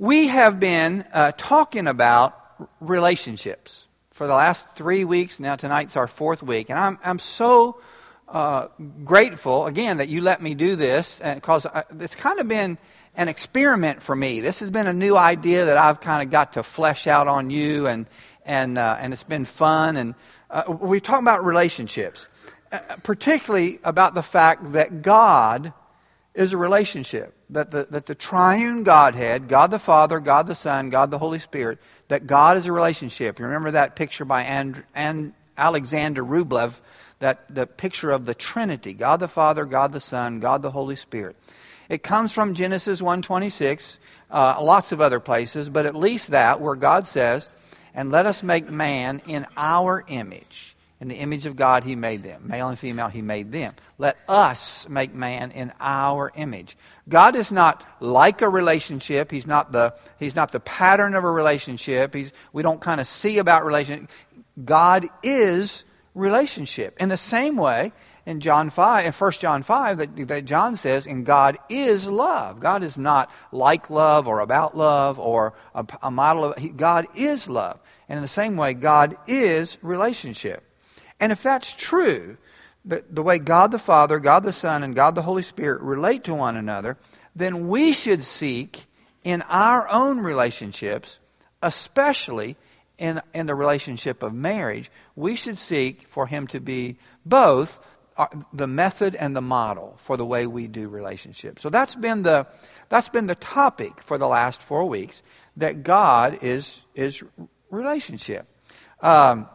We have been uh, talking about relationships for the last three weeks. Now, tonight's our fourth week. And I'm, I'm so uh, grateful, again, that you let me do this because it's kind of been an experiment for me. This has been a new idea that I've kind of got to flesh out on you, and, and, uh, and it's been fun. And uh, we talk about relationships, uh, particularly about the fact that God is a relationship. That the, that the triune Godhead, God the Father, God the Son, God the Holy Spirit, that God is a relationship. You remember that picture by and, and Alexander Rublev, that the picture of the Trinity, God the Father, God the Son, God the Holy Spirit. It comes from Genesis 1:26, uh, lots of other places, but at least that where God says, "And let us make man in our image." In the image of God, He made them. Male and female, He made them. Let us make man in our image. God is not like a relationship. He's not the, he's not the pattern of a relationship. He's, we don't kind of see about relationship. God is relationship. In the same way, in John 5, in 1 John 5, that, that John says, and God is love. God is not like love or about love or a, a model of, he, God is love. And in the same way, God is relationship. And if that's true, the, the way God the Father, God the Son, and God the Holy Spirit relate to one another, then we should seek in our own relationships, especially in, in the relationship of marriage, we should seek for Him to be both uh, the method and the model for the way we do relationships. So that's been the, that's been the topic for the last four weeks that God is, is relationship. Um,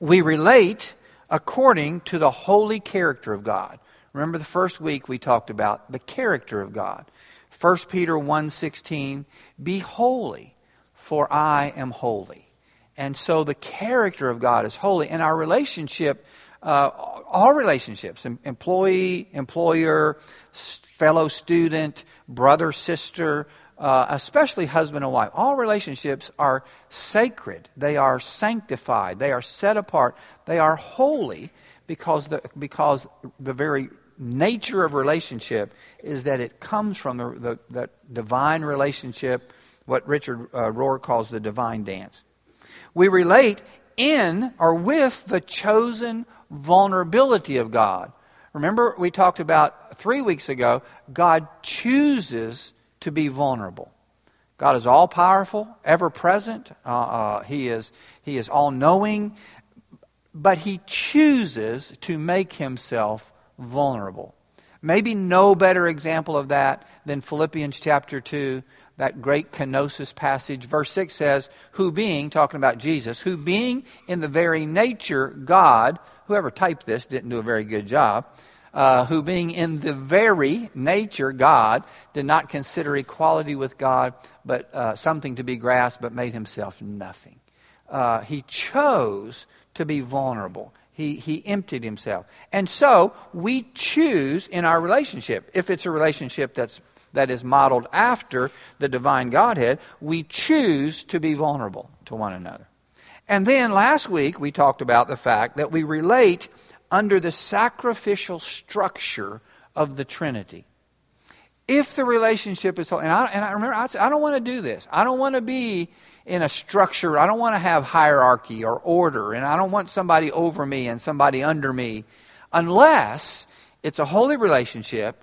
we relate according to the holy character of God. Remember the first week we talked about the character of God. 1 Peter 1:16, "Be holy, for I am holy." And so the character of God is holy, and our relationship, uh, all relationships, employee, employer, fellow student, brother, sister, uh, especially husband and wife. All relationships are sacred, they are sanctified, they are set apart, they are holy because the, because the very nature of relationship is that it comes from the, the, the divine relationship, what Richard uh, Rohr calls the divine dance. We relate in or with the chosen vulnerability of God. Remember, we talked about three weeks ago, God chooses to be vulnerable. God is all powerful, ever present. Uh, uh, he is He is all knowing, but He chooses to make Himself vulnerable. Maybe no better example of that than Philippians chapter 2, that great kenosis passage. Verse 6 says, Who being, talking about Jesus, who being in the very nature God, whoever typed this didn't do a very good job uh, who being in the very nature God, did not consider equality with God but uh, something to be grasped, but made himself nothing. Uh, he chose to be vulnerable. He, he emptied himself. And so we choose in our relationship, if it's a relationship that's, that is modeled after the divine Godhead, we choose to be vulnerable to one another. And then last week we talked about the fact that we relate under the sacrificial structure of the Trinity. If the relationship is, and I, and I remember, I, said, I don't want to do this. I don't want to be in a structure. I don't want to have hierarchy or order, and I don't want somebody over me and somebody under me, unless it's a holy relationship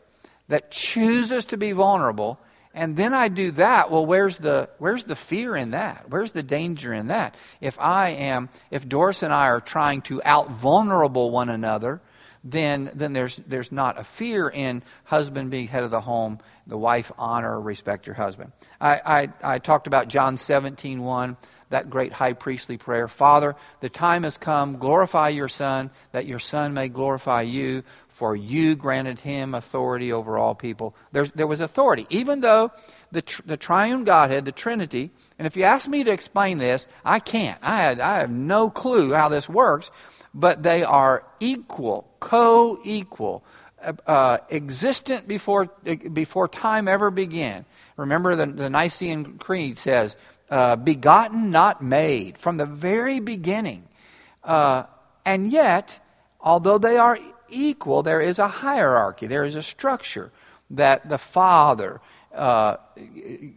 that chooses to be vulnerable and then I do that, well, where's the, where's the fear in that? Where's the danger in that? If I am, if Doris and I are trying to out vulnerable one another, then, then there's, there's not a fear in husband being head of the home, the wife honor respect your husband. I, I, I talked about John 17, 1, that great high priestly prayer. Father, the time has come, glorify your Son, that your Son may glorify you for you granted him authority over all people. There's, there was authority, even though the, tr- the triune Godhead, the Trinity, and if you ask me to explain this, I can't. I, had, I have no clue how this works, but they are equal, co equal, uh, uh, existent before, before time ever began. Remember, the, the Nicene Creed says, uh, begotten, not made, from the very beginning. Uh, and yet, although they are equal, there is a hierarchy, there is a structure that the Father uh,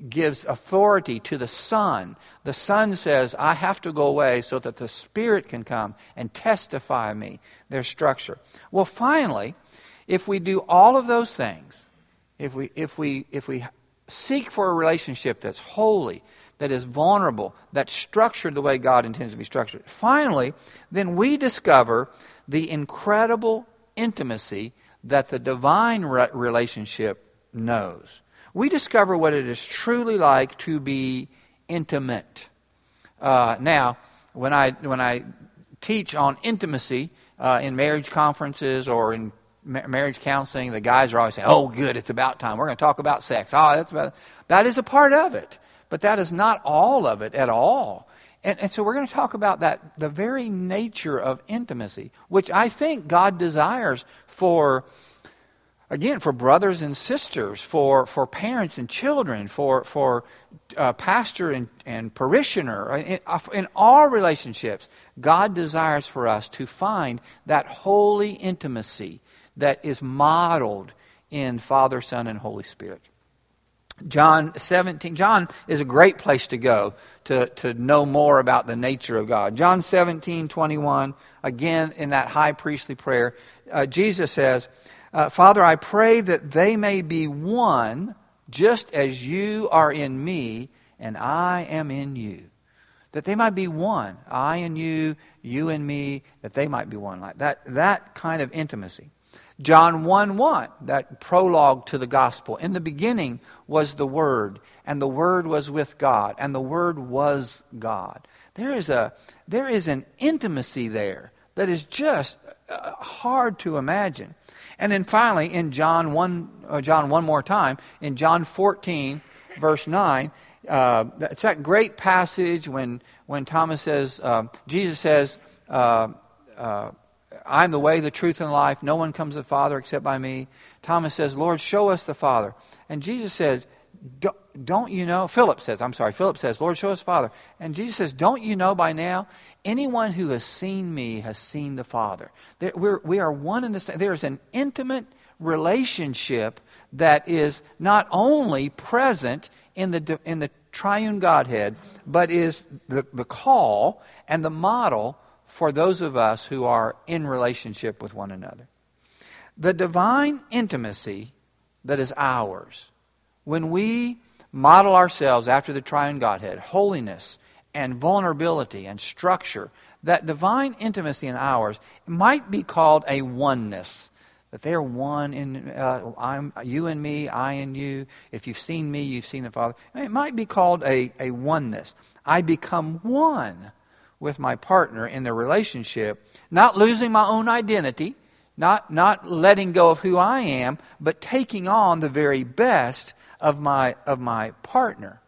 gives authority to the Son. The Son says, I have to go away so that the Spirit can come and testify me, their structure. Well, finally, if we do all of those things, if we, if we, if we seek for a relationship that's holy, that is vulnerable, that's structured the way God intends to be structured, finally, then we discover the incredible intimacy that the divine re- relationship knows. We discover what it is truly like to be intimate. Uh, now, when I, when I teach on intimacy uh, in marriage conferences or in ma- marriage counseling, the guys are always saying, "Oh, good, it's about time. We're going to talk about sex." Oh, that's about that is a part of it, but that is not all of it at all. And, and so we're going to talk about that, the very nature of intimacy, which I think God desires for, again, for brothers and sisters, for, for parents and children, for, for uh, pastor and, and parishioner, uh, in, uh, in all relationships. God desires for us to find that holy intimacy that is modeled in Father, Son, and Holy Spirit. John 17. John is a great place to go to, to know more about the nature of God. John 17, 21, again in that high priestly prayer, uh, Jesus says, uh, Father, I pray that they may be one just as you are in me and I am in you. That they might be one. I and you, you and me, that they might be one. Like that, that kind of intimacy. John 1 1, that prologue to the gospel. In the beginning was the Word, and the Word was with God, and the Word was God. There is, a, there is an intimacy there that is just uh, hard to imagine. And then finally, in John 1, uh, John one more time, in John 14, verse 9, uh, it's that great passage when, when Thomas says, uh, Jesus says, uh, uh, I'm the way, the truth, and life. No one comes to the Father except by me. Thomas says, Lord, show us the Father. And Jesus says, Don't you know? Philip says, I'm sorry, Philip says, Lord, show us the Father. And Jesus says, Don't you know by now? Anyone who has seen me has seen the Father. We're, we are one in this. There is an intimate relationship that is not only present in the, in the triune Godhead, but is the, the call and the model for those of us who are in relationship with one another. The divine intimacy that is ours, when we model ourselves after the triune Godhead, holiness and vulnerability and structure, that divine intimacy in ours might be called a oneness. That they are one in uh, I'm, you and me, I and you. If you've seen me, you've seen the Father. It might be called a, a oneness. I become one with my partner in the relationship, not losing my own identity, not, not letting go of who I am, but taking on the very best of my, of my partner.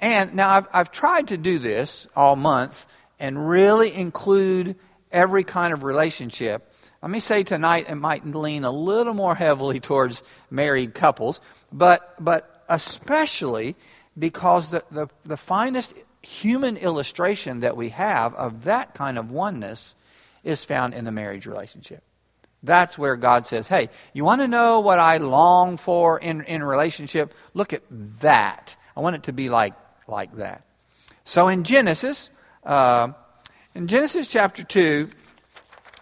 And now I've, I've tried to do this all month and really include every kind of relationship. Let me say tonight it might lean a little more heavily towards married couples, but, but especially because the, the, the finest human illustration that we have of that kind of oneness is found in the marriage relationship. That's where God says, hey, you want to know what I long for in, in relationship? Look at that. I want it to be like, like that. So in Genesis, uh, in Genesis chapter 2,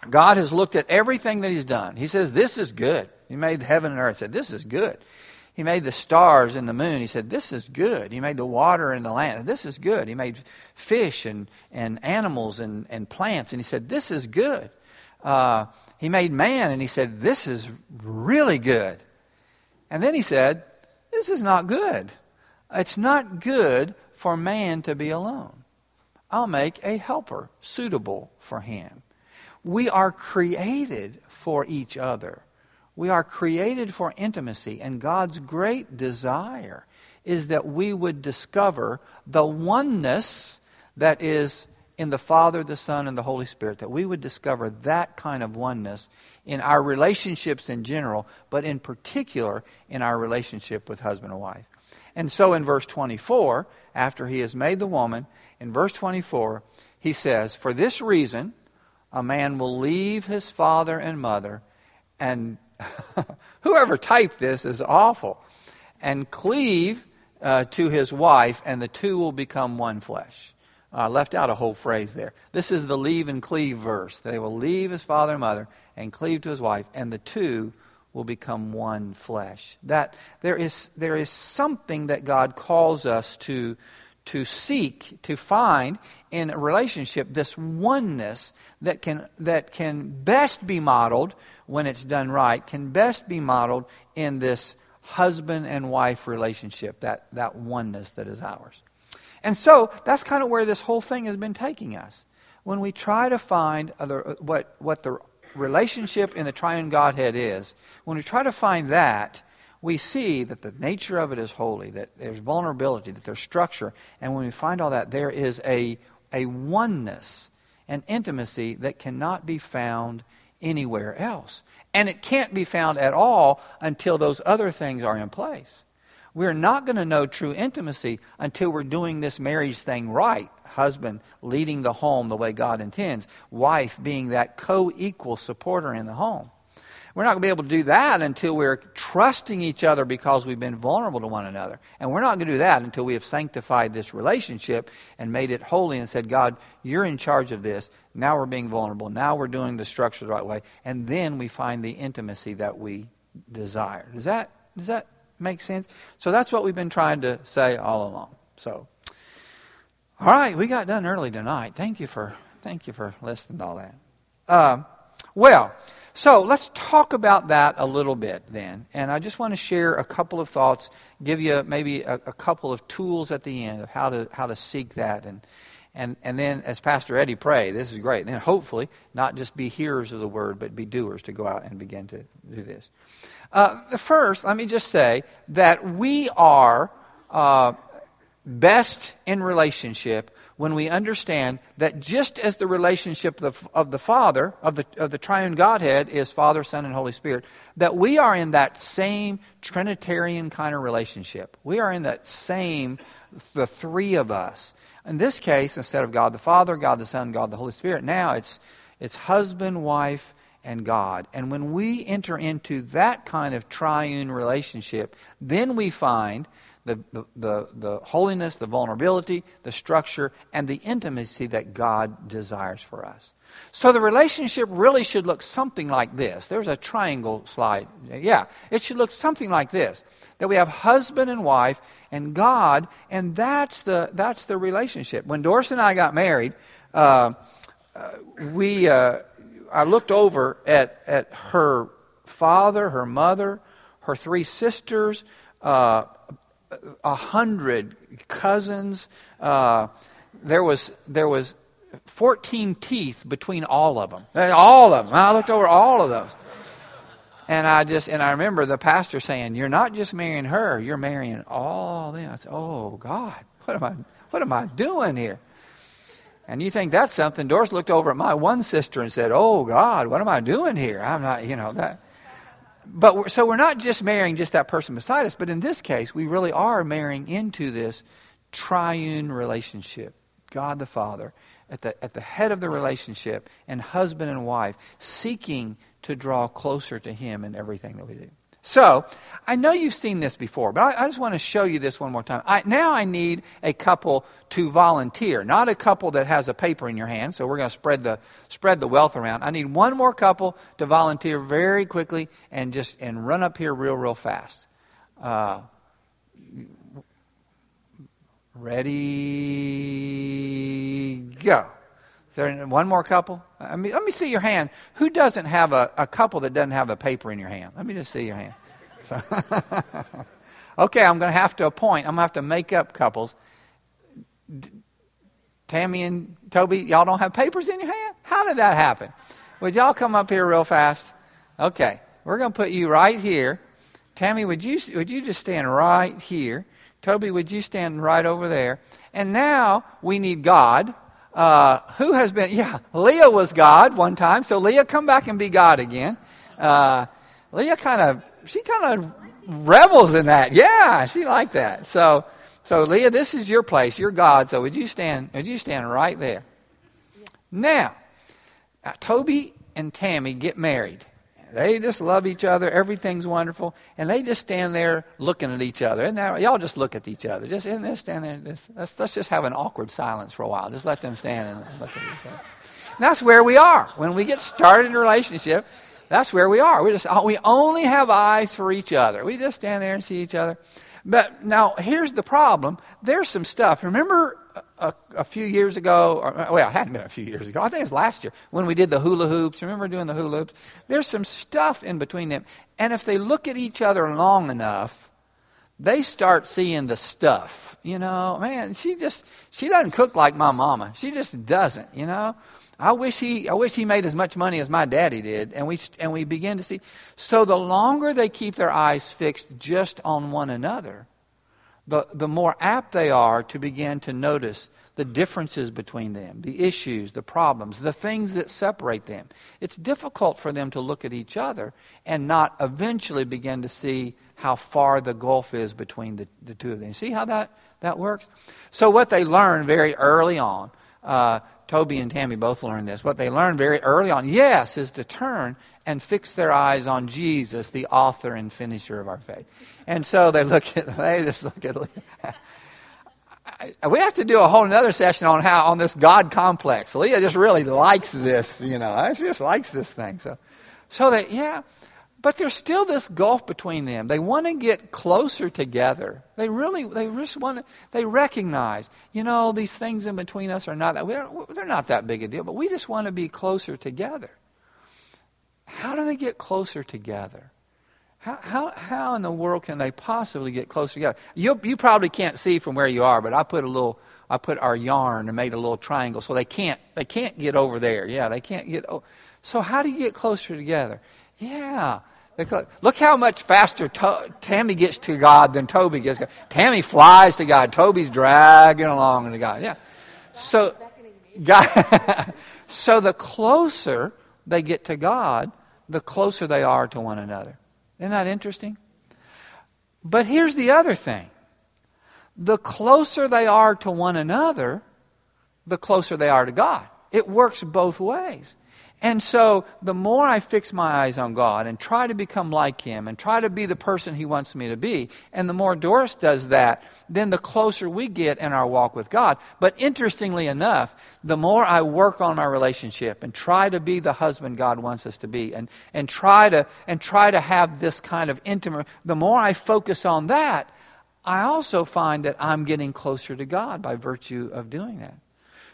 God has looked at everything that He's done. He says, This is good. He made heaven and earth. Said, This is good. He made the stars and the moon. He said, This is good. He made the water and the land. This is good. He made fish and, and animals and, and plants. And he said, This is good. Uh, he made man and he said, This is really good. And then he said, This is not good. It's not good for man to be alone. I'll make a helper suitable for him. We are created for each other. We are created for intimacy, and God's great desire is that we would discover the oneness that is in the Father, the Son, and the Holy Spirit, that we would discover that kind of oneness in our relationships in general, but in particular in our relationship with husband and wife. And so in verse 24, after he has made the woman, in verse 24, he says, For this reason, a man will leave his father and mother and Whoever typed this is awful. and cleave uh, to his wife, and the two will become one flesh. I left out a whole phrase there. This is the leave and cleave verse. They will leave his father and mother and cleave to his wife, and the two will become one flesh. That there is, there is something that God calls us to, to seek, to find in a relationship, this oneness that can, that can best be modeled when it's done right, can best be modeled in this husband and wife relationship, that, that oneness that is ours. And so that's kind of where this whole thing has been taking us. When we try to find other, uh, what, what the relationship in the triune Godhead is, when we try to find that, we see that the nature of it is holy, that there's vulnerability, that there's structure. And when we find all that, there is a, a oneness and intimacy that cannot be found anywhere else. And it can't be found at all until those other things are in place. We're not going to know true intimacy until we're doing this marriage thing right. Husband leading the home the way God intends, wife being that co equal supporter in the home. We're not going to be able to do that until we're trusting each other because we've been vulnerable to one another. And we're not going to do that until we have sanctified this relationship and made it holy and said, God, you're in charge of this. Now we're being vulnerable. Now we're doing the structure the right way. And then we find the intimacy that we desire. Does that, does that make sense? So that's what we've been trying to say all along. So, all right, we got done early tonight. Thank you for, thank you for listening to all that. Uh, well, so let's talk about that a little bit then. And I just want to share a couple of thoughts, give you maybe a, a, couple of tools at the end of how to, how to seek that. And, and, and then, as Pastor Eddie prayed, this is great. then hopefully, not just be hearers of the word, but be doers to go out and begin to do this. Uh, first, let me just say that we are uh, best in relationship when we understand that just as the relationship of the, of the Father, of the, of the triune Godhead, is Father, Son, and Holy Spirit, that we are in that same Trinitarian kind of relationship. We are in that same, the three of us. In this case, instead of God the Father, God the Son, God the Holy Spirit, now it's, it's husband, wife, and God. And when we enter into that kind of triune relationship, then we find the, the, the, the, holiness, the vulnerability, the structure, and the intimacy that God desires for us. So the relationship really should look something like this. There's a triangle slide. Yeah, it should look something like this. That we have husband and wife and God, and that's the, that's the relationship. When Doris and I got married, uh, uh, we, uh, I looked over at, at her father, her mother, her three sisters, uh, a hundred cousins. Uh, there was there was 14 teeth between all of them. All of them. I looked over all of those. And I just and I remember the pastor saying, "You're not just marrying her; you're marrying all them." I said, "Oh God, what am I what am I doing here?" And you think that's something? Doris looked over at my one sister and said, "Oh God, what am I doing here? I'm not, you know that." But we're, so we're not just marrying just that person beside us, but in this case, we really are marrying into this triune relationship. God the Father at the at the head of the relationship, and husband and wife seeking to draw closer to Him in everything that we do. So, I know you've seen this before, but I, I just want to show you this one more time. I, now I need a couple to volunteer, not a couple that has a paper in your hand. So we're going to spread the spread the wealth around. I need one more couple to volunteer very quickly and just and run up here real real fast. Uh, ready, go. There one more couple? I mean, let me see your hand. Who doesn't have a, a couple that doesn't have a paper in your hand? Let me just see your hand. okay, I'm going to have to appoint. I'm going to have to make up couples. Tammy and Toby, y'all don't have papers in your hand? How did that happen? Would y'all come up here real fast? Okay, we're going to put you right here. Tammy, would you, would you just stand right here? Toby, would you stand right over there? And now we need God. Uh, who has been, yeah, Leah was God one time, so Leah, come back and be God again. Uh, Leah kind of, she kind of rebels in that. Yeah, she liked that. So, so Leah, this is your place. You're God. So would you stand, would you stand right there? Yes. Now, uh, Toby and Tammy get married. They just love each other. Everything's wonderful. And they just stand there looking at each other. And now y'all just look at each other. Just and they stand there. Just, let's, let's just have an awkward silence for a while. Just let them stand and look at each other. And that's where we are. When we get started in a relationship, that's where we are. We just uh, we only have eyes for each other. We just stand there and see each other. But now here's the problem. There's some stuff. Remember a, a, few years ago, or, uh, well, it hadn't been a few years ago. I think it's last year when we did the hula hoops. Remember doing the hula hoops? There's some stuff in between them. And if they look at each other long enough, they start seeing the stuff. You know, man, she just, she doesn't cook like my mama. She just doesn't, you know. I wish he, I wish he made as much money as my daddy did. And we, and we begin to see. So the longer they keep their eyes fixed just on one another, the, the more apt they are to begin to notice the differences between them, the issues, the problems, the things that separate them. It's difficult for them to look at each other and not eventually begin to see how far the gulf is between the, the two of them. See how that, that works? So, what they learn very early on, uh, Toby and Tammy both learned this. What they learned very early on, yes, is to turn and fix their eyes on Jesus, the author and finisher of our faith. And so they look at, they just look at, we have to do a whole other session on how, on this God complex. Leah just really likes this, you know, she just likes this thing. So, so that, yeah, but there's still this gulf between them. They want to get closer together. They really, they just want to, they recognize, you know, these things in between us are not that, they're not that big a deal, but we just want to be closer together. How do they get closer together? How, how, how in the world can they possibly get closer together? You, you probably can't see from where you are, but I put a little, I put our yarn and made a little triangle so they can't, they can't get over there. Yeah, they can't get, oh. so how do you get closer together? Yeah, Look how much faster to- Tammy gets to God than Toby gets. To God. Tammy flies to God. Toby's dragging along to God. Yeah. So, God, so the closer they get to God, the closer they are to one another. Isn't that interesting? But here's the other thing the closer they are to one another, the closer they are to God. It works both ways. And so the more I fix my eyes on God and try to become like Him and try to be the person He wants me to be, and the more Doris does that, then the closer we get in our walk with God. But interestingly enough, the more I work on my relationship and try to be the husband God wants us to be and, and try to and try to have this kind of intimate the more I focus on that, I also find that I'm getting closer to God by virtue of doing that.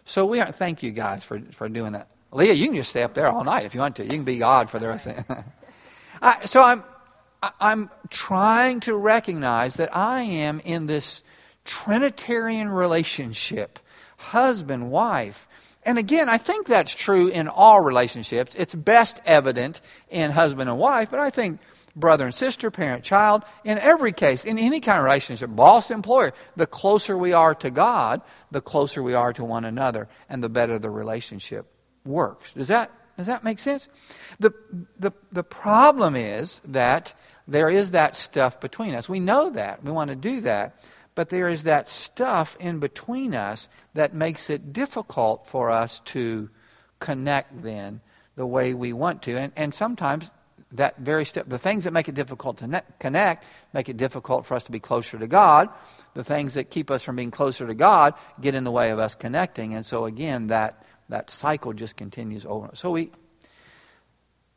So we are thank you guys for, for doing that. Leah, you can just stay up there all night if you want to. You can be God for the rest of it. so I'm, I'm trying to recognize that I am in this Trinitarian relationship, husband, wife. And again, I think that's true in all relationships. It's best evident in husband and wife, but I think brother and sister, parent, child, in every case, in any kind of relationship, boss, employer, the closer we are to God, the closer we are to one another, and the better the relationship works. Does that, does that make sense? The, the, the problem is that there is that stuff between us. We know that. We want to do that. But there is that stuff in between us that makes it difficult for us to connect then the way we want to. And, and sometimes that very step, the things that make it difficult to ne- connect make it difficult for us to be closer to God. The things that keep us from being closer to God get in the way of us connecting. And so, again, that that cycle just continues over. So we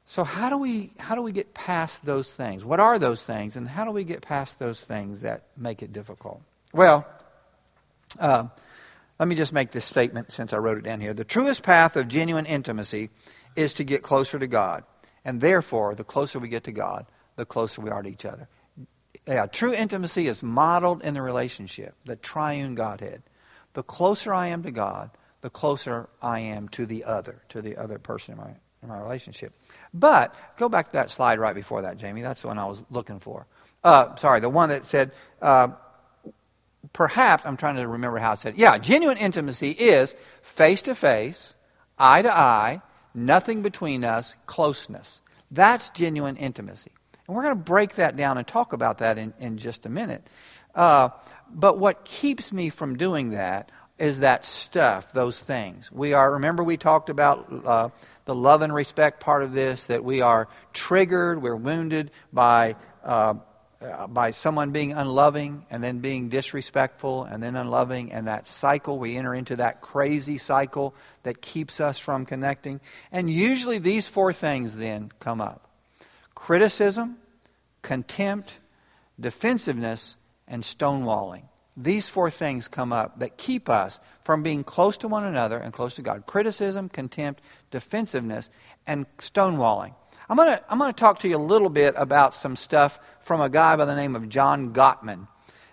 so how do we how do we get past those things? What are those things, and how do we get past those things that make it difficult? Well, uh, let me just make this statement since I wrote it down here. The truest path of genuine intimacy is to get closer to God, and therefore, the closer we get to God, the closer we are to each other. Yeah, true intimacy is modeled in the relationship, the triune Godhead. The closer I am to God, the closer I am to the other, to the other person in my, in my relationship. But go back to that slide right before that, Jamie. That's the one I was looking for. Uh, sorry, the one that said, uh, perhaps, I'm trying to remember how it said. Yeah, genuine intimacy is face to face, eye to eye, nothing between us, closeness. That's genuine intimacy. And we're going to break that down and talk about that in, in just a minute. Uh, but what keeps me from doing that is that stuff, those things. We are, remember, we talked about uh, the love and respect part of this, that we are triggered, we're wounded by, uh, uh, by someone being unloving and then being disrespectful and then unloving, and that cycle, we enter into that crazy cycle that keeps us from connecting. And usually these four things then come up criticism, contempt, defensiveness, and stonewalling. These four things come up that keep us from being close to one another and close to God criticism, contempt, defensiveness, and stonewalling. I'm going to I'm going to talk to you a little bit about some stuff from a guy by the name of John Gottman.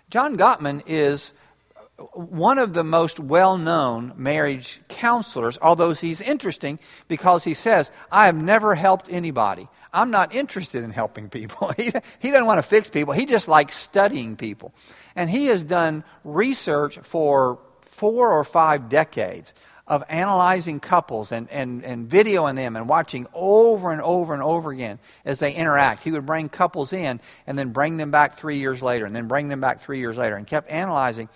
John Gottman is one of the most well known marriage counselors, although he's interesting because he says, I have never helped anybody. I'm not interested in helping people. he, he doesn't want to fix people. He just likes studying people. And he has done research for four or five decades of analyzing couples and, and, and videoing them and watching over and over and over again as they interact. He would bring couples in and then bring them back three years later and then bring them back three years later and kept analyzing.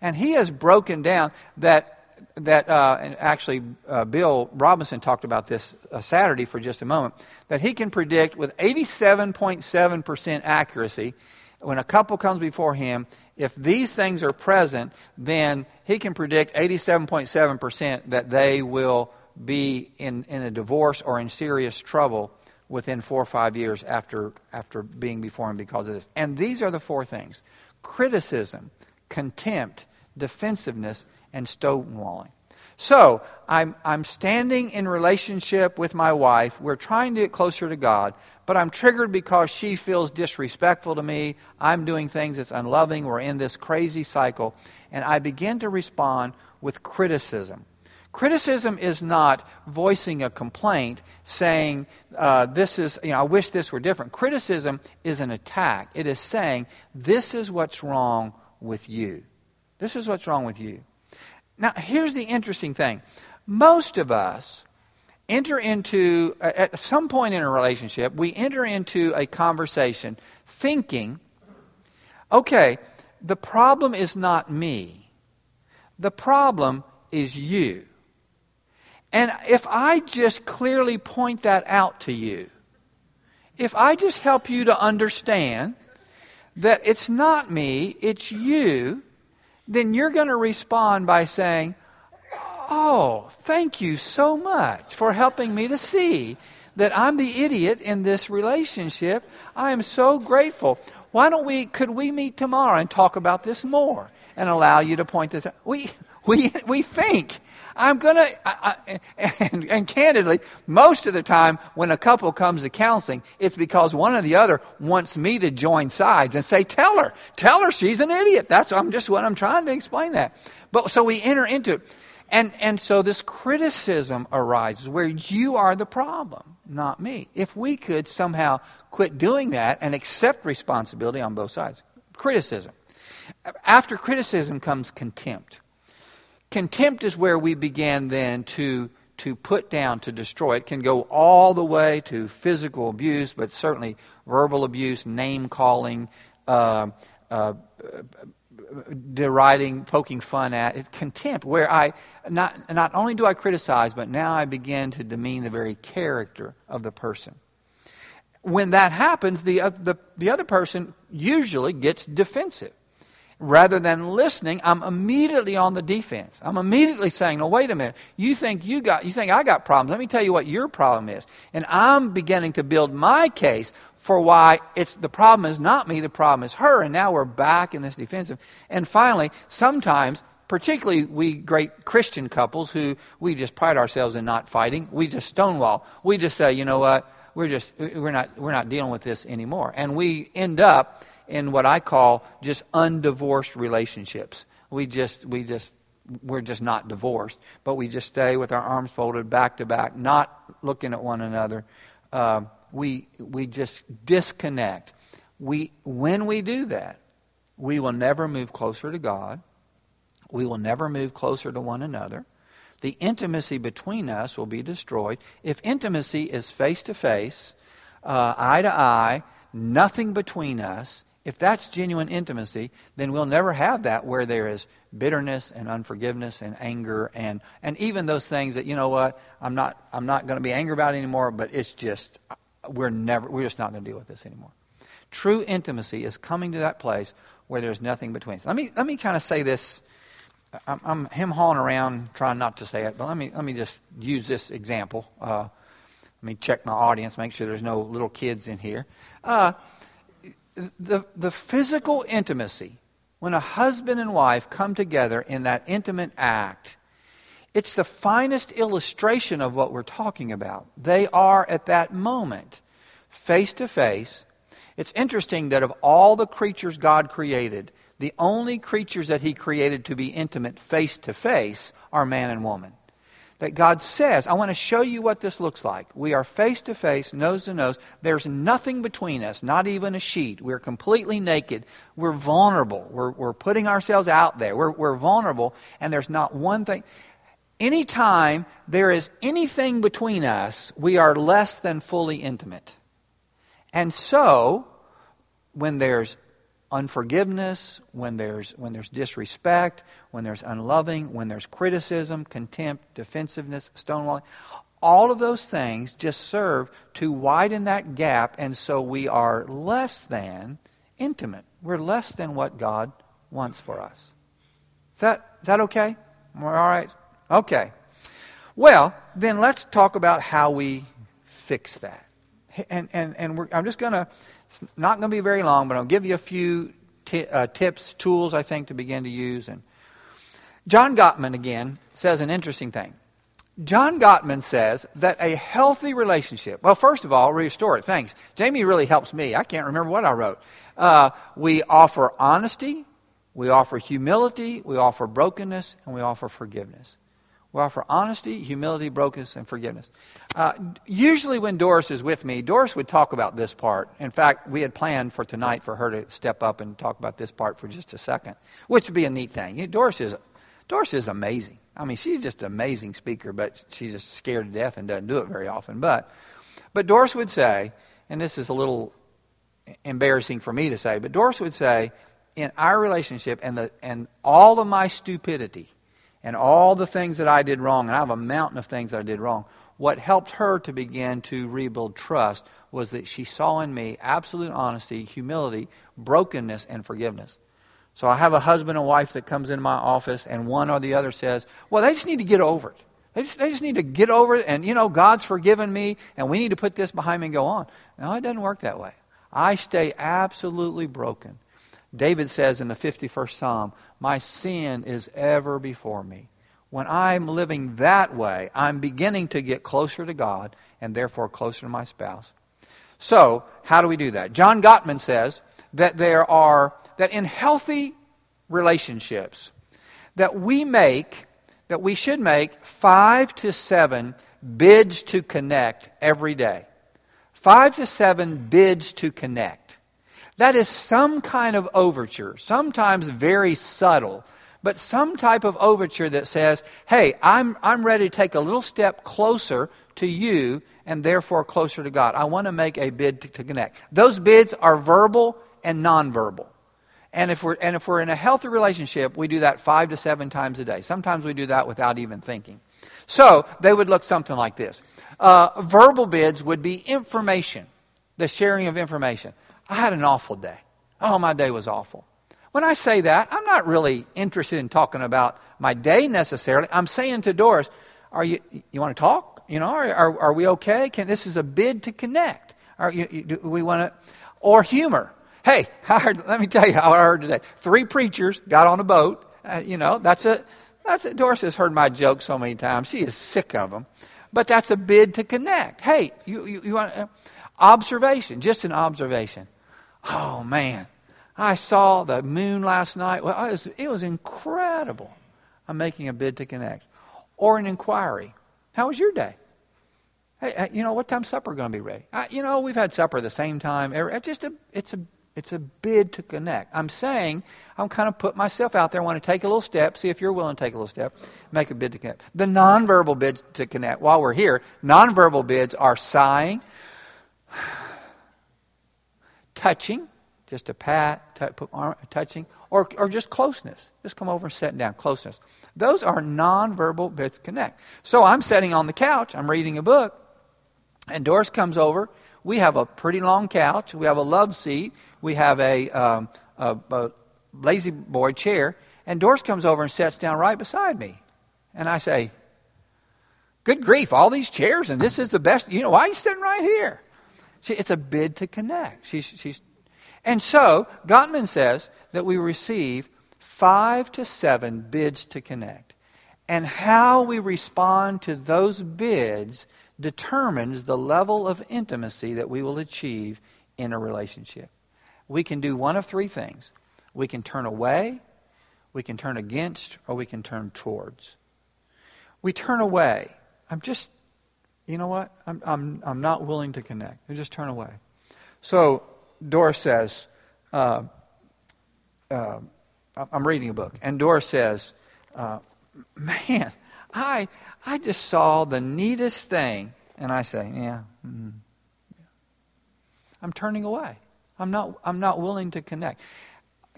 And he has broken down that that uh, and actually uh, Bill Robinson talked about this uh, Saturday for just a moment that he can predict with 87.7% accuracy when a couple comes before him if these things are present then he can predict 87.7% that they will be in, in a divorce or in serious trouble within four or five years after, after being before him because of this. And these are the four things criticism, contempt, defensiveness, and stonewalling. So, I'm, I'm standing in relationship with my wife. We're trying to get closer to God, but I'm triggered because she feels disrespectful to me. I'm doing things that's unloving. We're in this crazy cycle. And I begin to respond with criticism. Criticism is not voicing a complaint, saying, uh, This is, you know, I wish this were different. Criticism is an attack. It is saying, This is what's wrong with you. This is what's wrong with you. Now, here's the interesting thing most of us enter into, at some point in a relationship, we enter into a conversation thinking, okay, the problem is not me, the problem is you. And if I just clearly point that out to you, if I just help you to understand that it's not me, it's you, then you're going to respond by saying, Oh, thank you so much for helping me to see that I'm the idiot in this relationship. I am so grateful. Why don't we, could we meet tomorrow and talk about this more and allow you to point this out? We, we, we think. I'm going to, and, and candidly, most of the time when a couple comes to counseling, it's because one or the other wants me to join sides and say, tell her, tell her she's an idiot. That's I'm just what I'm trying to explain that. But so we enter into it. And, and so this criticism arises where you are the problem, not me. If we could somehow quit doing that and accept responsibility on both sides. Criticism. After criticism comes contempt. Contempt is where we begin then to, to put down, to destroy. It can go all the way to physical abuse, but certainly verbal abuse, name calling, uh, uh, deriding, poking fun at, contempt, where I not, not only do I criticize, but now I begin to demean the very character of the person. When that happens, the, uh, the, the other person usually gets defensive rather than listening, I'm immediately on the defense. I'm immediately saying, "No, wait a minute. You think you got you think I got problems. Let me tell you what your problem is." And I'm beginning to build my case for why it's the problem is not me, the problem is her, and now we're back in this defensive. And finally, sometimes particularly we great Christian couples who we just pride ourselves in not fighting, we just stonewall. We just say, "You know what? We're just we're not we're not dealing with this anymore." And we end up in what I call just undivorced relationships. We just, we just, we're just not divorced, but we just stay with our arms folded back to back, not looking at one another. Uh, we, we just disconnect. We, when we do that, we will never move closer to God. We will never move closer to one another. The intimacy between us will be destroyed. If intimacy is face to face, eye to eye, nothing between us, if that's genuine intimacy, then we'll never have that where there is bitterness and unforgiveness and anger and, and even those things that, you know what, I'm not, I'm not going to be angry about anymore, but it's just, we're never, we're just not going to deal with this anymore. True intimacy is coming to that place where there's nothing between us. Let me, let me kind of say this. I'm, I'm him hauling around trying not to say it, but let me, let me just use this example. Uh, let me check my audience, make sure there's no little kids in here. Uh, the, the physical intimacy, when a husband and wife come together in that intimate act, it's the finest illustration of what we're talking about. They are at that moment, face to face. It's interesting that of all the creatures God created, the only creatures that He created to be intimate face to face are man and woman that God says, I want to show you what this looks like. We are face to face, nose to nose. There's nothing between us, not even a sheet. We're completely naked. We're vulnerable. We're, we're putting ourselves out there. We're, we're vulnerable, and there's not one thing. Anytime there is anything between us, we are less than fully intimate. And so, when there's unforgiveness, when there's, when there's disrespect, when there's unloving, when there's criticism, contempt, defensiveness, stonewalling. All of those things just serve to widen that gap, and so we are less than intimate. We're less than what God wants for us. Is that, is that okay? We're all right? Okay. Well, then let's talk about how we fix that. And, and, and I'm just going to it's not going to be very long, but I'll give you a few t- uh, tips, tools, I think, to begin to use. And John Gottman, again, says an interesting thing. John Gottman says that a healthy relationship, well, first of all, restore it. Thanks. Jamie really helps me. I can't remember what I wrote. Uh, we offer honesty, we offer humility, we offer brokenness, and we offer forgiveness. We offer honesty, humility, brokenness, and forgiveness. Uh, usually, when Doris is with me, Doris would talk about this part. In fact, we had planned for tonight for her to step up and talk about this part for just a second, which would be a neat thing. Doris is, Doris is amazing. I mean, she's just an amazing speaker, but she's just scared to death and doesn't do it very often. But, but Doris would say, and this is a little embarrassing for me to say, but Doris would say, in our relationship and, the, and all of my stupidity, and all the things that I did wrong, and I have a mountain of things that I did wrong, what helped her to begin to rebuild trust was that she saw in me absolute honesty, humility, brokenness, and forgiveness. So I have a husband and wife that comes into my office, and one or the other says, Well, they just need to get over it. They just, they just need to get over it, and, you know, God's forgiven me, and we need to put this behind me and go on. No, it doesn't work that way. I stay absolutely broken. David says in the 51st Psalm, My sin is ever before me. When I'm living that way, I'm beginning to get closer to God and therefore closer to my spouse. So, how do we do that? John Gottman says that there are, that in healthy relationships, that we make, that we should make five to seven bids to connect every day. Five to seven bids to connect. That is some kind of overture, sometimes very subtle, but some type of overture that says, hey, I'm, I'm ready to take a little step closer to you and therefore closer to God. I want to make a bid to, to connect. Those bids are verbal and nonverbal. And if, we're, and if we're in a healthy relationship, we do that five to seven times a day. Sometimes we do that without even thinking. So they would look something like this. Uh, verbal bids would be information, the sharing of information. I had an awful day. Oh, my day was awful. When I say that, I'm not really interested in talking about my day necessarily. I'm saying to Doris, are you, you want to talk? You know, are, are, are we okay? Can, this is a bid to connect. Are you, do we want to, or humor. Hey, I heard, let me tell you how I heard today. Three preachers got on a boat. Uh, you know, that's a, that's a, Doris has heard my jokes so many times. She is sick of them. But that's a bid to connect. Hey, you, you, you want, uh, observation, just an observation. Oh, man. I saw the moon last night. Well, it was, it was incredible. I'm making a bid to connect. Or an inquiry. How was your day? Hey, you know, what time supper going to be ready? Uh, you know, we've had supper the same time. It's just a, it's a, it's a bid to connect. I'm saying, I'm kind of put myself out there. I want to take a little step. See if you're willing to take a little step. Make a bid to connect. The nonverbal bids to connect. While we're here, nonverbal bids are sighing touching, Just a pat, t- put arm, touching, or, or just closeness. Just come over and sit down, closeness. Those are nonverbal bits connect. So I'm sitting on the couch, I'm reading a book, and Doris comes over. We have a pretty long couch, we have a love seat, we have a, um, a, a lazy boy chair, and Doris comes over and sits down right beside me. And I say, Good grief, all these chairs, and this is the best. You know, why are you sitting right here? See, it's a bid to connect. She's, she's, and so, Gottman says that we receive five to seven bids to connect. And how we respond to those bids determines the level of intimacy that we will achieve in a relationship. We can do one of three things we can turn away, we can turn against, or we can turn towards. We turn away. I'm just, you know what? I'm, I'm, I'm not willing to connect. I just turn away. So Doris says, uh, uh, I'm reading a book, and Doris says, uh, man, I, I just saw the neatest thing. And I say, yeah, mm, yeah. I'm turning away. I'm not, I'm not willing to connect.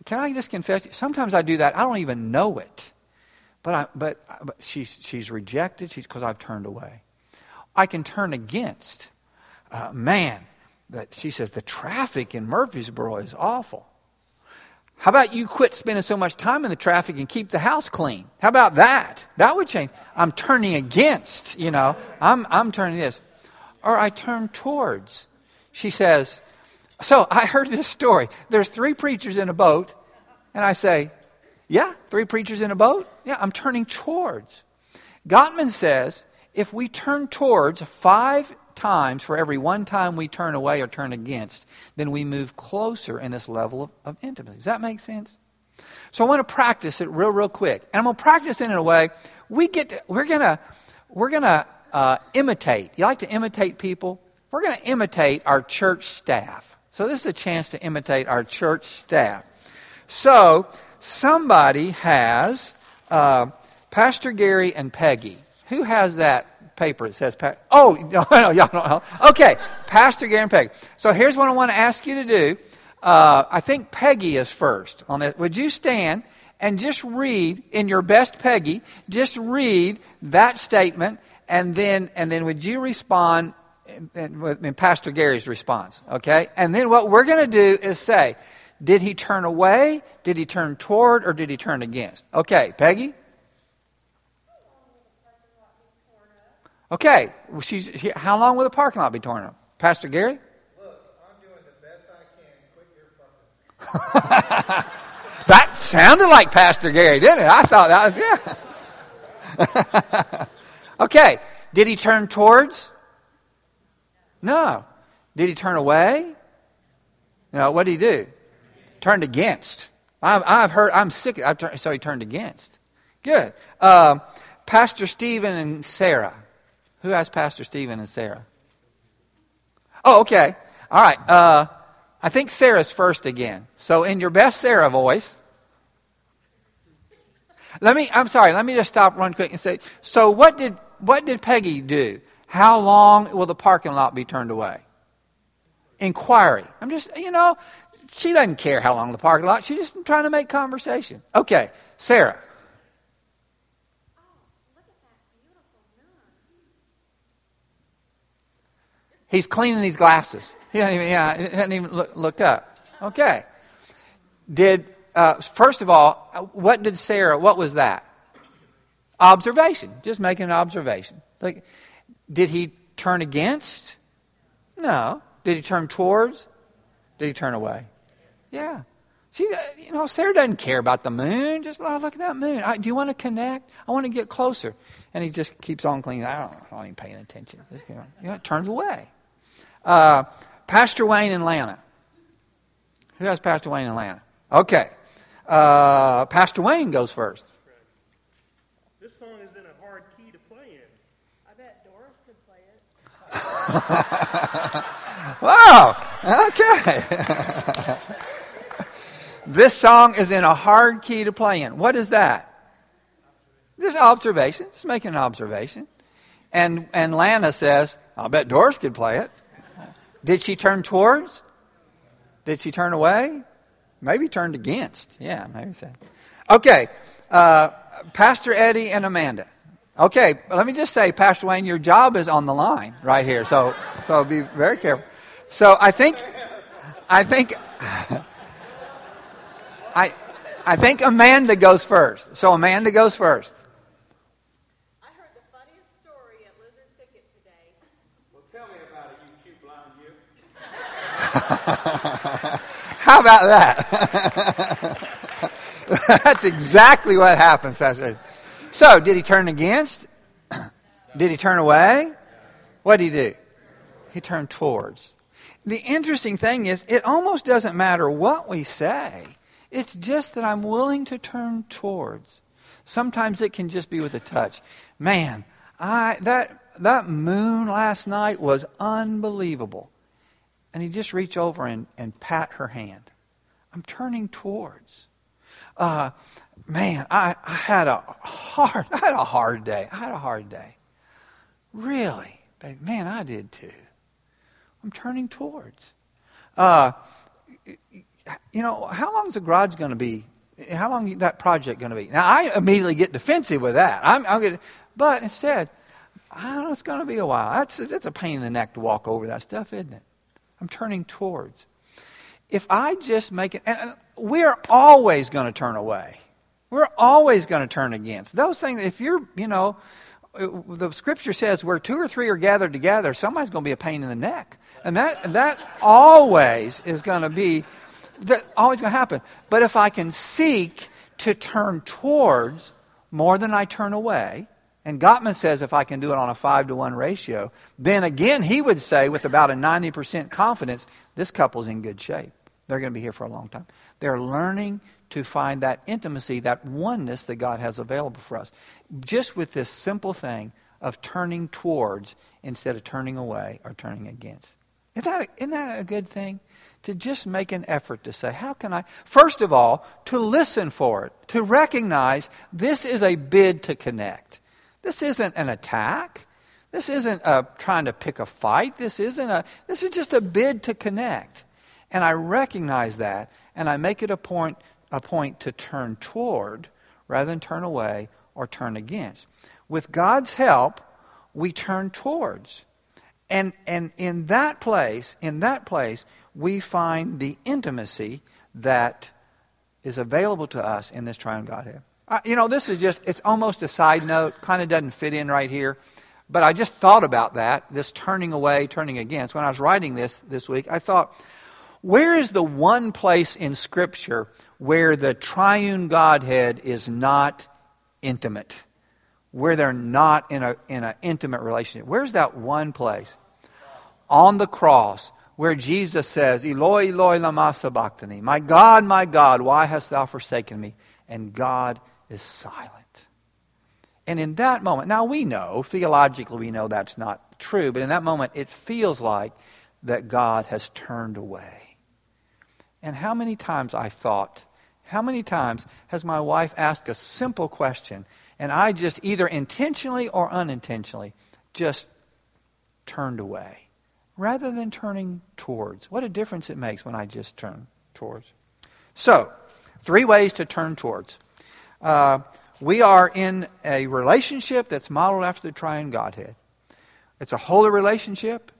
Can I just confess? Sometimes I do that. I don't even know it. But, I, but, but she's, she's rejected because I've turned away. I can turn against. Uh, man, that she says the traffic in Murfreesboro is awful. How about you quit spending so much time in the traffic and keep the house clean? How about that? That would change. I'm turning against, you know. I'm, I'm turning this. Or I turn towards. She says, so I heard this story. There's three preachers in a boat, and I say, yeah, three preachers in a boat? Yeah, I'm turning towards. Gottman says if we turn towards five times for every one time we turn away or turn against, then we move closer in this level of, of intimacy. Does that make sense? So I want to practice it real, real quick. And I'm going to practice it in a way we get to, we're going to, we're going to uh, imitate. You like to imitate people? We're going to imitate our church staff. So this is a chance to imitate our church staff. So somebody has uh, Pastor Gary and Peggy. Who has that paper that says, oh, no, no, y'all don't know. Okay, Pastor Gary and Peggy. So here's what I want to ask you to do. Uh, I think Peggy is first on it. Would you stand and just read in your best Peggy, just read that statement, and then, and then would you respond in, in Pastor Gary's response? Okay? And then what we're going to do is say, did he turn away? Did he turn toward? Or did he turn against? Okay, Peggy? Okay, well, she's, how long will the parking lot be torn up? Pastor Gary? Look, I'm doing the best I can. Quit your fussing. that sounded like Pastor Gary, didn't it? I thought that was, yeah. okay, did he turn towards? No. Did he turn away? No, what did he do? Turned against. I've, I've heard, I'm sick, I've so he turned against. Good. Uh, Pastor Stephen and Sarah. Who has Pastor Stephen and Sarah? Oh, okay. All right. Uh, I think Sarah's first again. So, in your best Sarah voice, let me. I'm sorry. Let me just stop one quick and say. So, what did what did Peggy do? How long will the parking lot be turned away? Inquiry. I'm just, you know, she doesn't care how long the parking lot. She's just trying to make conversation. Okay, Sarah. He's cleaning his glasses. He doesn't even, yeah, he doesn't even look, look up. Okay. Did, uh, first of all, what did Sarah, what was that? Observation. Just making an observation. Like, did he turn against? No. Did he turn towards? Did he turn away? Yeah. See, uh, you know, Sarah doesn't care about the moon. Just oh, look at that moon. I, do you want to connect? I want to get closer. And he just keeps on cleaning. I don't, I'm not even paying attention. Just, you know, turns away. Uh, Pastor Wayne and Lana. Who has Pastor Wayne and Lana? Okay. Uh, Pastor Wayne goes first. This song is in a hard key to play in. I bet Doris could play it. wow. Okay. this song is in a hard key to play in. What is that? Just observation. Just making an observation. And, and Lana says, I'll bet Doris could play it. Did she turn towards? Did she turn away? Maybe turned against. Yeah, maybe so. Okay, uh, Pastor Eddie and Amanda. Okay, let me just say, Pastor Wayne, your job is on the line right here, so so be very careful. So I think, I think, I, I think Amanda goes first. So Amanda goes first. I heard the funniest story at Lizard Thicket today. Well, tell me about it, you cute blind you. How about that? That's exactly what happens, Pastor. So, did he turn against? Did he turn away? What did he do? He turned towards. The interesting thing is, it almost doesn't matter what we say. It's just that I'm willing to turn towards. Sometimes it can just be with a touch. Man, I that that moon last night was unbelievable. And he just reach over and, and pat her hand. I'm turning towards. Uh, man, I, I had a hard I had a hard day. I had a hard day. Really? Baby, man, I did too. I'm turning towards. Uh, you know, how long is the garage going to be? How long that project going to be? Now, I immediately get defensive with that. I'm, I'm getting, but instead, I don't know, it's going to be a while. That's, that's a pain in the neck to walk over that stuff, isn't it? I'm turning towards. If I just make it, and we're always going to turn away. We're always going to turn against. Those things, if you're, you know, the scripture says where two or three are gathered together, somebody's going to be a pain in the neck. And that, that always is going to be, that always going to happen. But if I can seek to turn towards more than I turn away, and Gottman says if I can do it on a five to one ratio, then again he would say with about a 90% confidence, this couple's in good shape. They're going to be here for a long time. They're learning to find that intimacy, that oneness that God has available for us. Just with this simple thing of turning towards instead of turning away or turning against. Isn't that, isn't that a good thing? To just make an effort to say, how can I? First of all, to listen for it, to recognize this is a bid to connect. This isn't an attack. This isn't a, trying to pick a fight. This isn't a, this is just a bid to connect. And I recognize that, and I make it a point, a point to turn toward rather than turn away or turn against. With God's help, we turn towards. And, and in that place, in that place, we find the intimacy that is available to us in this triune Godhead. Uh, you know, this is just, it's almost a side note, kind of doesn't fit in right here. But I just thought about that, this turning away, turning against. When I was writing this this week, I thought, where is the one place in Scripture where the triune Godhead is not intimate? Where they're not in an in a intimate relationship? Where's that one place? On the cross, where Jesus says, Eloi, Eloi, lama sabachthani. My God, my God, why hast thou forsaken me? And God is silent. And in that moment, now we know, theologically we know that's not true, but in that moment it feels like that God has turned away. And how many times I thought, how many times has my wife asked a simple question and I just either intentionally or unintentionally just turned away rather than turning towards? What a difference it makes when I just turn towards. So, three ways to turn towards. Uh, we are in a relationship that's modeled after the triune Godhead. It's a holy relationship.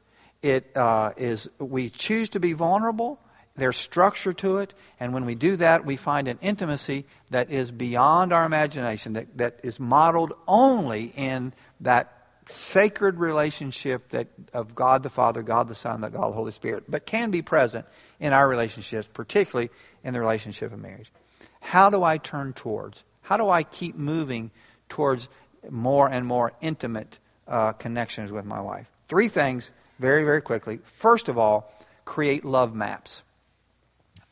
It uh, is. We choose to be vulnerable. There's structure to it, and when we do that, we find an intimacy that is beyond our imagination, that, that is modeled only in that sacred relationship that of God the Father, God the Son, God the Holy Spirit, but can be present in our relationships, particularly in the relationship of marriage. How do I turn towards? How do I keep moving towards more and more intimate uh, connections with my wife? Three things, very, very quickly. First of all, create love maps.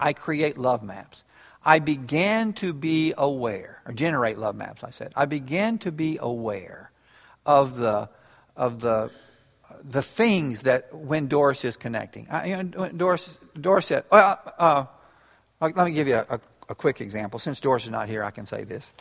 I create love maps. I began to be aware, or generate love maps, I said. I began to be aware of the, of the, the things that when Doris is connecting. I, you know, Doris, Doris said, well, uh, uh, let me give you a, a, a quick example. Since Doris is not here, I can say this.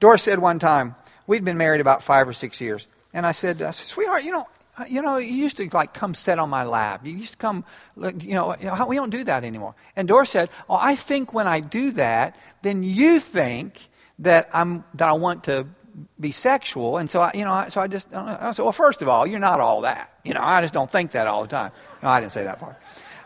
Doris said one time, we'd been married about five or six years, and I said, sweetheart, you know, You know, you used to like come sit on my lap. You used to come, you know, we don't do that anymore. And Doris said, "Oh, I think when I do that, then you think that I'm that I want to be sexual, and so I, you know, so I just I said, well, first of all, you're not all that. You know, I just don't think that all the time. No, I didn't say that part.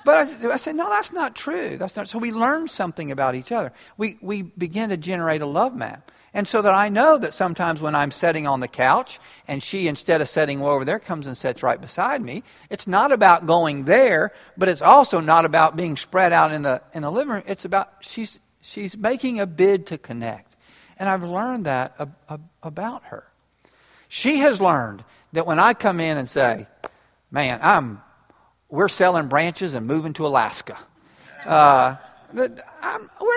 But I, I said, no, that's not true. That's not. So we learn something about each other. We we begin to generate a love map. And so that I know that sometimes when I'm sitting on the couch and she, instead of sitting over there, comes and sits right beside me, it's not about going there, but it's also not about being spread out in the, in the living room. It's about she's, she's making a bid to connect. And I've learned that ab- ab- about her. She has learned that when I come in and say, man, I'm, we're selling branches and moving to Alaska. Uh, we're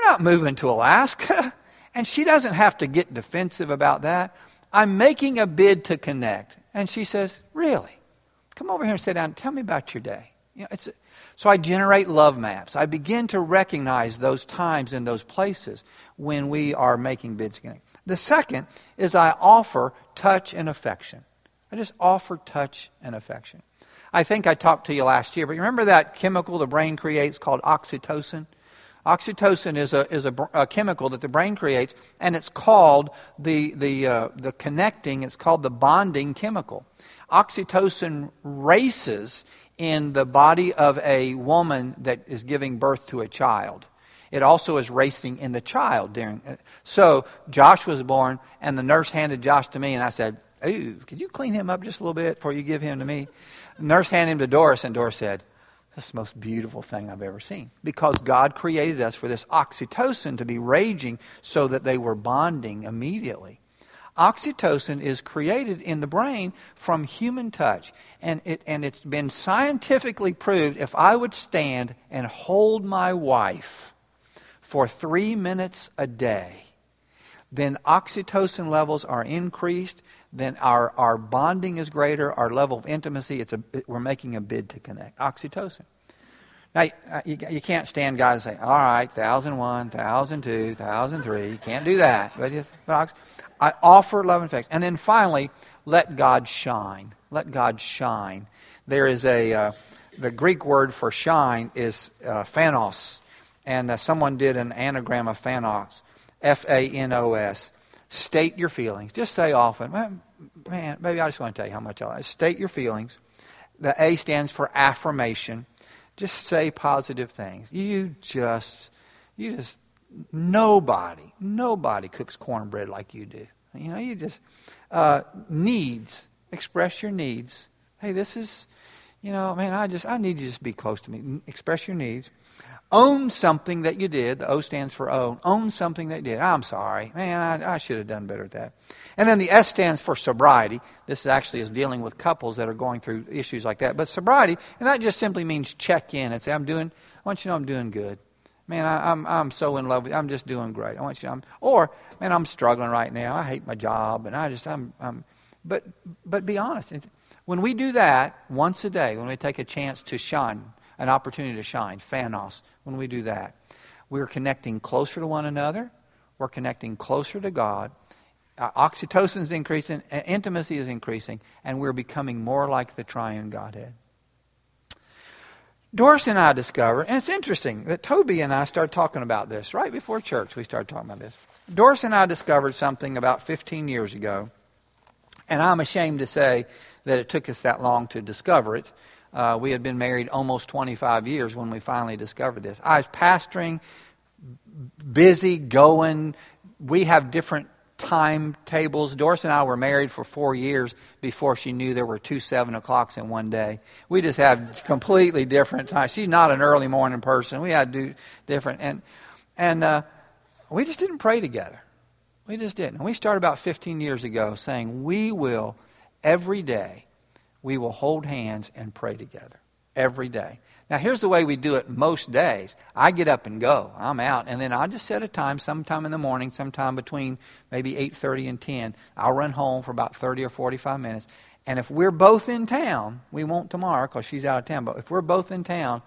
not moving to Alaska. And she doesn't have to get defensive about that. I'm making a bid to connect. And she says, Really? Come over here and sit down and tell me about your day. You know, so I generate love maps. I begin to recognize those times and those places when we are making bids. The second is I offer touch and affection. I just offer touch and affection. I think I talked to you last year, but you remember that chemical the brain creates called oxytocin? Oxytocin is a, is a, a chemical that the brain creates, and it's called the, the, uh, the connecting, it's called the bonding chemical. Oxytocin races in the body of a woman that is giving birth to a child. It also is racing in the child during. uh, So Josh was born, and the nurse handed Josh to me, and I said, "Ooh, could you clean him up just a little bit before you give him to me?" Nurse handed him to Doris, and Doris said, that's the most beautiful thing I've ever seen. Because God created us for this oxytocin to be raging so that they were bonding immediately. Oxytocin is created in the brain from human touch. And, it, and it's been scientifically proved if I would stand and hold my wife for three minutes a day, then oxytocin levels are increased, then our, our bonding is greater, our level of intimacy, it's a, we're making a bid to connect. Oxytocin. Now, you, you can't stand guys and say, all right, 1001, 1002, 1003. You can't do that. But, it's, but I offer love and affection. And then finally, let God shine. Let God shine. There is a, uh, the Greek word for shine is uh, phanos. And uh, someone did an anagram of phanos, F A N O S. State your feelings. Just say often, man, man, maybe I just want to tell you how much I like. State your feelings. The A stands for affirmation. Just say positive things. You just, you just, nobody, nobody cooks cornbread like you do. You know, you just, uh, needs, express your needs. Hey, this is, you know, man, I just, I need you to just be close to me. Express your needs. Own something that you did. The O stands for own. Own something that you did. I'm sorry. Man, I, I should have done better at that. And then the S stands for sobriety. This actually is dealing with couples that are going through issues like that. But sobriety, and that just simply means check in and say, I'm doing, I want you to know I'm doing good. Man, I, I'm, I'm so in love with you. I'm just doing great. I want you to, I'm, or, man, I'm struggling right now. I hate my job. And I just, I'm, I'm but, but be honest. When we do that once a day, when we take a chance to shine, an opportunity to shine, phanos, when we do that. We're connecting closer to one another. We're connecting closer to God. Uh, oxytocin is increasing, uh, intimacy is increasing, and we're becoming more like the triune Godhead. Doris and I discovered, and it's interesting that Toby and I started talking about this right before church. We started talking about this. Doris and I discovered something about 15 years ago, and I'm ashamed to say that it took us that long to discover it. Uh, we had been married almost 25 years when we finally discovered this. I was pastoring, busy, going. We have different timetables. Doris and I were married for four years before she knew there were two seven o'clocks in one day. We just have completely different times. She's not an early morning person. We had to do different, and and uh, we just didn't pray together. We just didn't. And we started about 15 years ago saying we will every day we will hold hands and pray together every day. Now, here's the way we do it most days. I get up and go. I'm out, and then I just set a time, sometime in the morning, sometime between maybe 8:30 and 10. I'll run home for about 30 or 45 minutes. And if we're both in town, we won't tomorrow because she's out of town. But if we're both in town,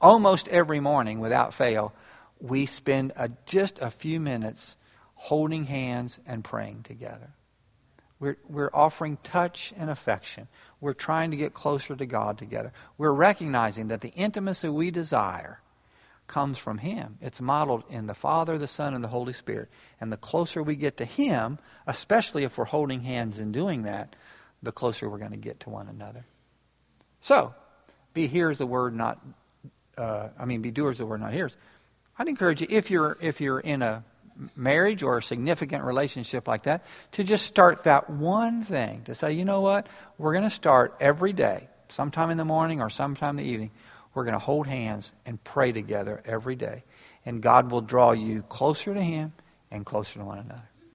almost every morning, without fail, we spend a, just a few minutes holding hands and praying together. We're, we're offering touch and affection. We're trying to get closer to God together. We're recognizing that the intimacy we desire comes from Him. It's modeled in the Father, the Son, and the Holy Spirit. And the closer we get to Him, especially if we're holding hands and doing that, the closer we're going to get to one another. So, be hearers the word, not, uh, I mean, be doers the word, not hearers. I'd encourage you, if you're, if you're in a marriage or a significant relationship like that, to just start that one thing. To say, you know what? We're going to start every day, sometime in the morning or sometime in the evening. We're going to hold hands and pray together every day. And God will draw you closer to Him and closer to one another.